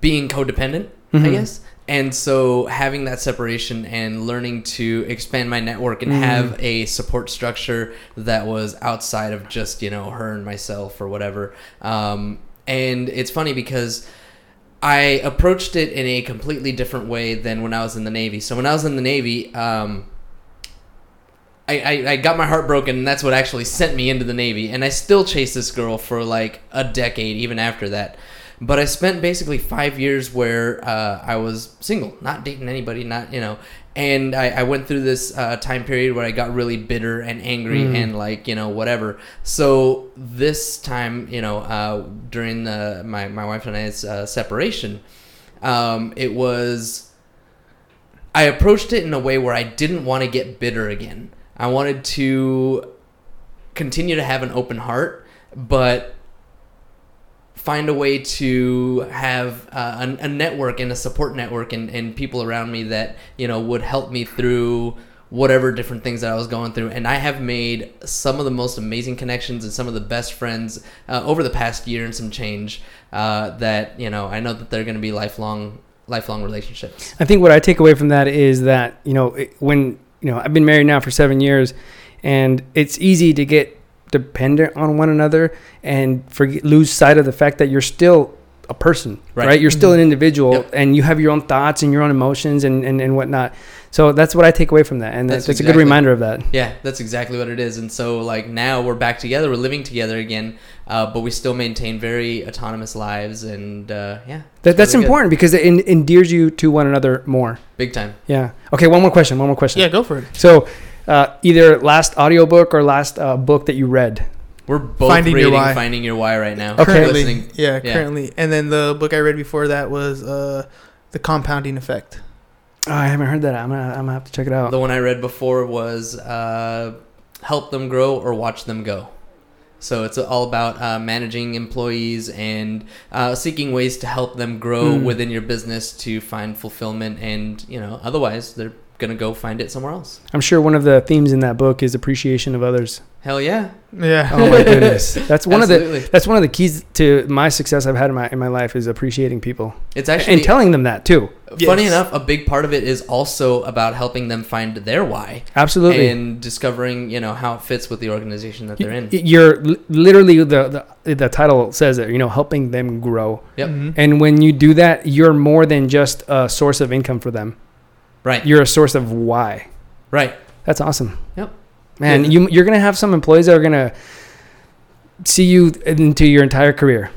being codependent, I Mhm. guess. And so having that separation and learning to expand my network and Mhm. have a support structure that was outside of just, you know, her and myself or whatever. Um, and it's funny because I approached it in a completely different way than when I was in the Navy. So when I was in the Navy, um, I, I, I got my heart broken, and that's what actually sent me into the Navy. And I still chased this girl for like a decade, even after that. But I spent basically five years where uh, I was single, not dating anybody, not, you know. And I, I went through this uh, time period where I got really bitter and angry Mm. and like, you know, whatever. So this time, you know, uh, during the, my, my wife and I's uh, separation, um, it was I approached it in a way where I didn't want to get bitter again. I wanted to continue to have an open heart, but find a way to have uh, a, a network and a support network and, and people around me that you know would help me through whatever different things that I was going through. And I have made some of the most amazing connections and some of the best friends uh, over the past year and some change uh, that you know I know that they're going to be lifelong lifelong relationships. I think what I take away from that is that you know it- when you know I've been married now for seven years, and it's easy to get dependent on one another and forget, lose sight of the fact that you're still a person, Right. right? You're still an individual, Yep. and you have your own thoughts and your own emotions and and, and whatnot. So that's what I take away from that, and That's that's, a good reminder of that. Yeah, that's exactly what it is. And so, like, now we're back together. We're living together again, uh, but we still maintain very autonomous lives. And uh, yeah, That, that's really good. important because it en- endears you to one another more. Big time. Yeah. Okay. One more question. One more question. Yeah, go for it. So, uh, either last audiobook or last uh, book that you read. We're both Finding Your reading Why. Finding Your Why right now. Okay. Currently, Listening. yeah, yeah. currently. And then the book I read before that was uh, The Compounding Effect. Oh, I haven't heard that. I'm gonna, I'm gonna have to check it out. The one I read before was uh, Help Them Grow or Watch Them Go. So it's all about uh, managing employees and uh, seeking ways to help them grow Mm. within your business to find fulfillment, and you know, otherwise they're gonna go find it somewhere else. I'm sure one of the themes in that book is appreciation of others. Hell yeah! Yeah. Oh my goodness, (laughs) that's one of the Absolutely. that's one of the keys to my success I've had in my in my life is appreciating people It's actually and telling them that too. funny Yes. enough. A big part of it is also about helping them find their why Absolutely. and discovering, you know, how it fits with the organization that they're in. Y- You're literally the, the the title says it. You know, helping them grow. Yep. Mhm. And when you do that, you're more than just a source of income for them. Right. You're a source of why. right. That's awesome. Yep. Man, Yeah. you you're gonna have some employees that are gonna see you into your entire career.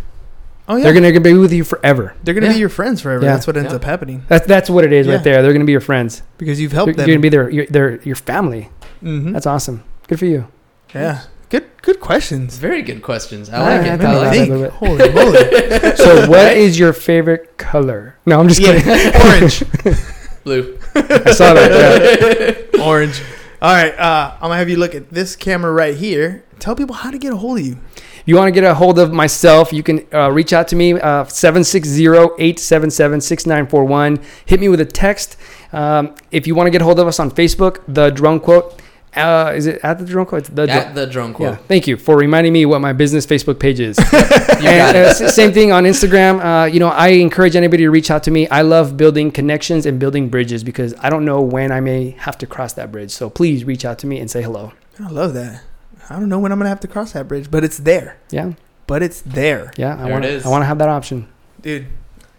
Oh yeah. They're gonna be with you forever. They're gonna Yeah. be your friends forever. Yeah. That's what ends Yeah. up happening That's that's what it is Yeah. right there. They're gonna be your friends. because you've You're, helped you're gonna be their your their your family. Mhm. That's awesome. Good for you. yeah. Good. Good questions. very good questions. I Ah, like it. think I like that. it. A little Holy moly. (laughs) So, what is your favorite color? No, I'm just kidding. Orange. (laughs) Blue. I saw that. yeah. (laughs) Orange. All right. Uh, I'm gonna have you look at this camera right here. Tell people how to get a hold of you. If you want to get a hold of myself, you can uh, reach out to me, uh, 760-877-6941. Hit me with a text. Um, if you want to get a hold of us on Facebook, The Drone Quote. Uh, is it at The Drone Quote? It's The At Drone- the drone yeah. Thank you for reminding me what my business Facebook page is. (laughs) You got and, uh, it. s- same thing on Instagram. Uh, you know, I encourage anybody to reach out to me. I love building connections and building bridges because I don't know when I may have to cross that bridge. So please reach out to me and say hello. I love that. I don't know when I'm gonna have to cross that bridge, but it's there. Yeah, But it's there, yeah. I There want it to. is. I want to have that option. dude.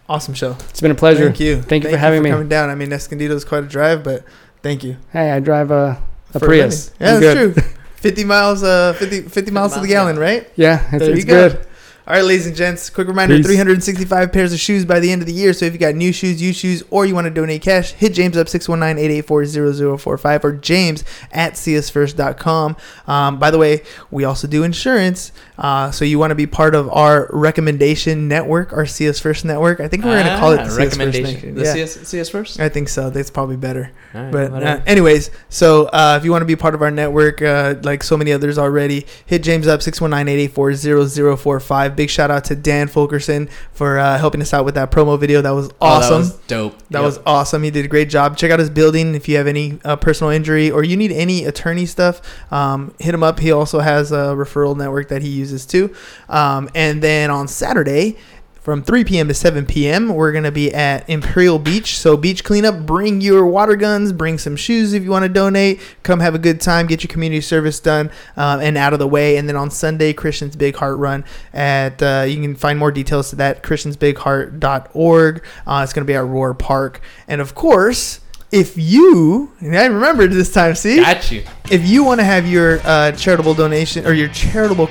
Awesome show. It's been a pleasure. Thank you. Thank you for having me. coming down. I mean, Escondido is quite a drive, but thank you. Hey, I drive a, a for Prius. living. Yeah, I'm that's good. true. (laughs) 50 miles, uh, 50, 50 miles to the gallon, yeah. right? Yeah, it's, There it's you go. good. All right, ladies and gents, quick reminder Peace. 365 pairs of shoes by the end of the year. So if you got new shoes, used shoes, or you want to donate cash, hit James up 619 884 0045 or james at csfirst.com. Um, by the way, we also do insurance. Uh, so you want to be part of our recommendation network, our CS First network. I think we're going to call it Ah, the CS First. The Yeah. CS, CS first. I think so. That's probably better. Right, But uh, anyways, so uh, if you want to be part of our network, uh, like so many others already, hit James up 619-884-0045. Big shout out to Dan Fulkerson for uh, helping us out with that promo video. That was Oh, awesome. that was dope. That Yep. was awesome. He did a great job. Check out his building if you have any uh, personal injury or you need any attorney stuff. Um, hit him up. He also has a referral network that he uses too. Um, and then on Saturday, from 3 p.m. to 7 p.m., we're going to be at Imperial Beach. So, beach cleanup, bring your water guns, bring some shoes if you want to donate. Come have a good time, get your community service done um, and out of the way. And then on Sunday, Christian's Big Heart Run. At uh, You can find more details to that, christiansbigheart.org. Uh, it's going to be at Rohr Park. And of course, if you, and I remembered this time, see? Got you. if you want to have your uh, charitable donation or your charitable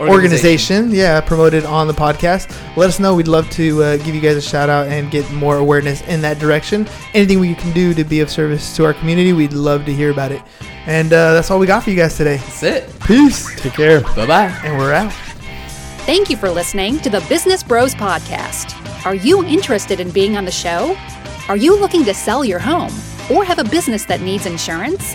organization. yeah, promoted on the podcast, let us know. We'd love to uh, give you guys a shout out and get more awareness in that direction. Anything we can do to be of service to our community, we'd love to hear about it. And uh, that's all we got for you guys today. That's it. Peace. Take care. Bye bye. And we're out. Thank you for listening to the Business Bros Podcast. Are you interested in being on the show? Are you looking to sell your home or have a business that needs insurance?